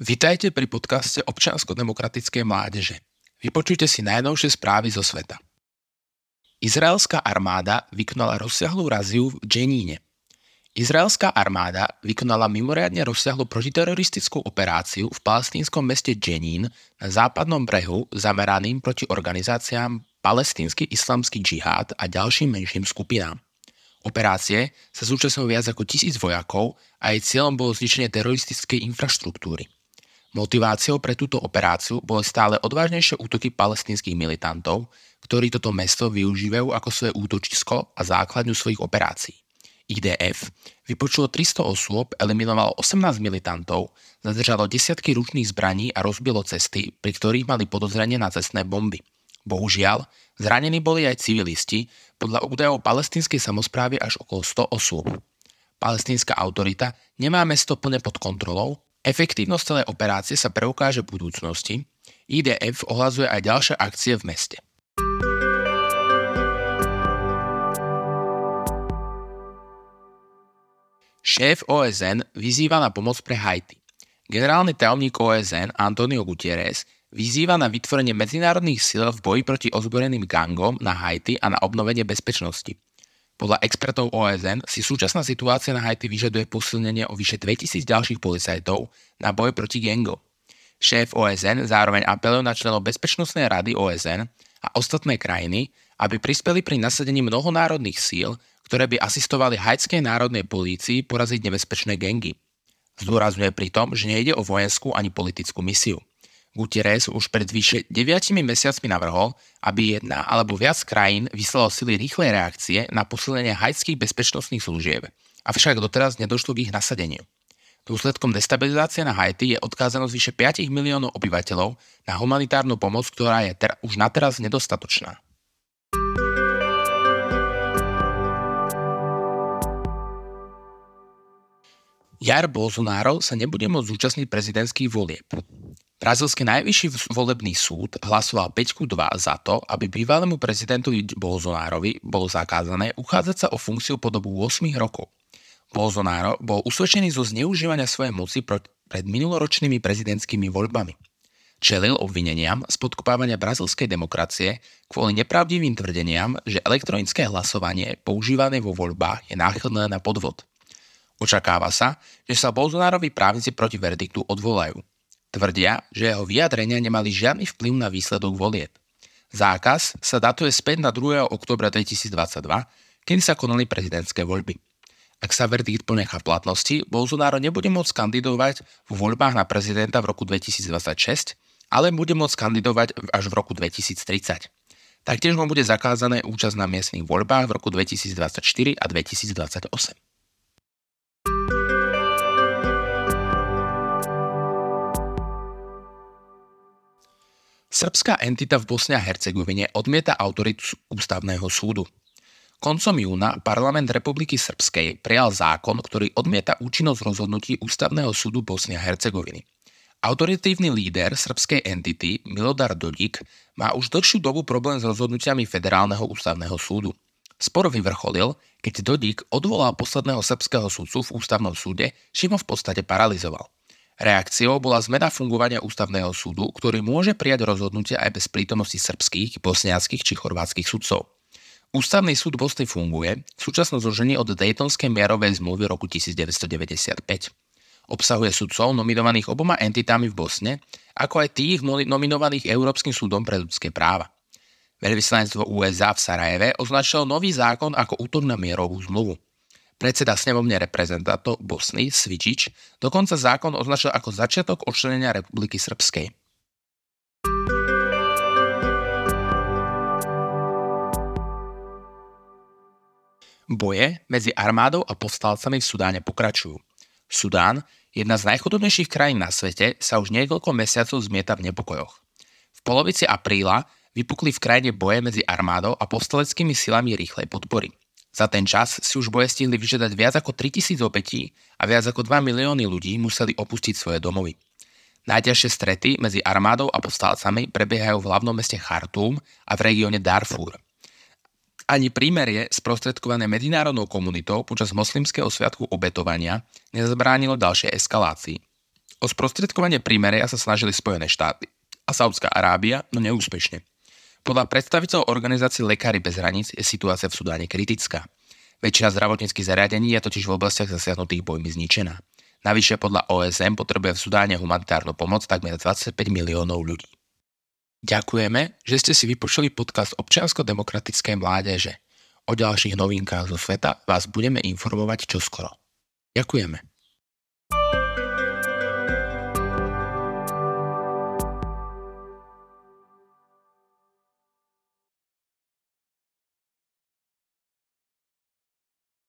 Vitajte pri podcaste občiansko-demokratickej mládeže. Vypočujte si najnovšie správy zo sveta. Izraelská armáda vykonala rozsiahlú raziu v Dženíne. Izraelská armáda vykonala mimoriadne rozsiahlu protiteroristickú operáciu v palestínskom meste Dženín na západnom brehu zameraným proti organizáciám Palestínsky islamský džihad a ďalším menším skupinám. Operácie sa zúčastnilo viac ako tisíc vojakov a jej cieľom bolo zničenie teroristickej infraštruktúry. Motiváciou pre túto operáciu boli stále odvážnejšie útoky palestínskych militantov, ktorí toto mesto využívajú ako svoje útočisko a základňu svojich operácií. IDF vypočulo 300 osôb, eliminovalo 18 militantov, zadržalo desiatky ručných zbraní a rozbilo cesty, pri ktorých mali podozrenie na cestné bomby. Bohužiaľ, zranení boli aj civilisti, podľa údajov palestinskej samozprávy až okolo 100 osôb. Palestínska autorita nemá mesto plne pod kontrolou Efektívnosť celej operácie sa preukáže v budúcnosti. IDF ohľazuje aj ďalšie akcie v meste. Šéf OSN vyzýva na pomoc pre Haiti. Generálny tajomník OSN Antonio Gutierrez vyzýva na vytvorenie medzinárodných síl v boji proti ozbrojeným gangom na Haiti a na obnovenie bezpečnosti. Podľa expertov OSN si súčasná situácia na Haiti vyžaduje posilnenie o vyše 2000 ďalších policajtov na boj proti gangom. Šéf OSN zároveň apeluje na členov Bezpečnostnej rady OSN a ostatné krajiny, aby prispeli pri nasadení mnohonárodných síl, ktoré by asistovali haitskej národnej polícii poraziť nebezpečné gengy. Zdôrazňuje pritom, že nejde o vojenskú ani politickú misiu. Gutierrez už pred vyše 9 mesiacmi navrhol, aby jedna alebo viac krajín vyslalo sily rýchlej reakcie na posilnenie haitských bezpečnostných služieb, avšak doteraz nedošlo k ich nasadeniu. Dôsledkom destabilizácie na Haiti je odkázanosť vyše 5 miliónov obyvateľov na humanitárnu pomoc, ktorá je ter- už nateraz nedostatočná. Jar Bolsonaro sa nebude môcť zúčastniť prezidentských volieb. Brazílsky najvyšší volebný súd hlasoval 5 2 za to, aby bývalému prezidentovi Bolsonárovi bolo zakázané uchádzať sa o funkciu po dobu 8 rokov. Bolsonaro bol usvedčený zo zneužívania svojej moci pred minuloročnými prezidentskými voľbami. Čelil obvineniam z podkopávania brazilskej demokracie kvôli nepravdivým tvrdeniam, že elektronické hlasovanie používané vo voľbách je náchylné na podvod. Očakáva sa, že sa Bolsonárovi právnici proti verdiktu odvolajú. Tvrdia, že jeho vyjadrenia nemali žiadny vplyv na výsledok volieb. Zákaz sa datuje späť na 2. oktobra 2022, kedy sa konali prezidentské voľby. Ak sa verdikt ponechá v platnosti, Bolsonaro nebude môcť kandidovať vo voľbách na prezidenta v roku 2026, ale bude môcť kandidovať až v roku 2030. Taktiež mu bude zakázané účasť na miestnych voľbách v roku 2024 a 2028. Srbská entita v Bosne a Hercegovine odmieta autoritu ústavného súdu. Koncom júna parlament Republiky Srbskej prijal zákon, ktorý odmieta účinnosť rozhodnutí Ústavného súdu Bosny a Hercegoviny. Autoritívny líder srbskej entity Milodar Dodik má už dlhšiu dobu problém s rozhodnutiami Federálneho ústavného súdu. Spor vyvrcholil, keď Dodik odvolal posledného srbského súdcu v ústavnom súde, čím ho v podstate paralizoval. Reakciou bola zmena fungovania ústavného súdu, ktorý môže prijať rozhodnutia aj bez prítomnosti srbských, bosniackých či chorvátskych sudcov. Ústavný súd Bosny funguje v súčasnom zložení od Daytonskej mierovej zmluvy roku 1995. Obsahuje sudcov nominovaných oboma entitami v Bosne, ako aj tých nominovaných Európskym súdom pre ľudské práva. Veľvyslanectvo USA v Sarajeve označilo nový zákon ako útok na mierovú zmluvu. Predseda snemovne reprezentantov Bosny Svičič dokonca zákon označil ako začiatok odčlenenia Republiky Srbskej. Boje medzi armádou a povstalcami v Sudáne pokračujú. Sudán, jedna z najchudobnejších krajín na svete, sa už niekoľko mesiacov zmieta v nepokojoch. V polovici apríla vypukli v krajine boje medzi armádou a povstaleckými silami rýchlej podpory. Za ten čas si už boje stihli vyžiadať viac ako 3000 obetí a viac ako 2 milióny ľudí museli opustiť svoje domovy. Najťažšie strety medzi armádou a povstalcami prebiehajú v hlavnom meste Chartum a v regióne Darfur. Ani prímerie sprostredkované medzinárodnou komunitou počas moslimského sviatku obetovania nezabránilo ďalšej eskalácii. O sprostredkovanie prímeria sa snažili Spojené štáty a Saudská Arábia, no neúspešne. Podľa predstaviteľov organizácie Lekári bez hraníc je situácia v Sudáne kritická. Väčšina zdravotníckých zariadení je totiž v oblastiach zasiahnutých bojmi zničená. Navyše podľa OSM potrebuje v Sudáne humanitárnu pomoc takmer 25 miliónov ľudí. Ďakujeme, že ste si vypočuli podcast občiansko-demokratickej mládeže. O ďalších novinkách zo sveta vás budeme informovať čoskoro. Ďakujeme.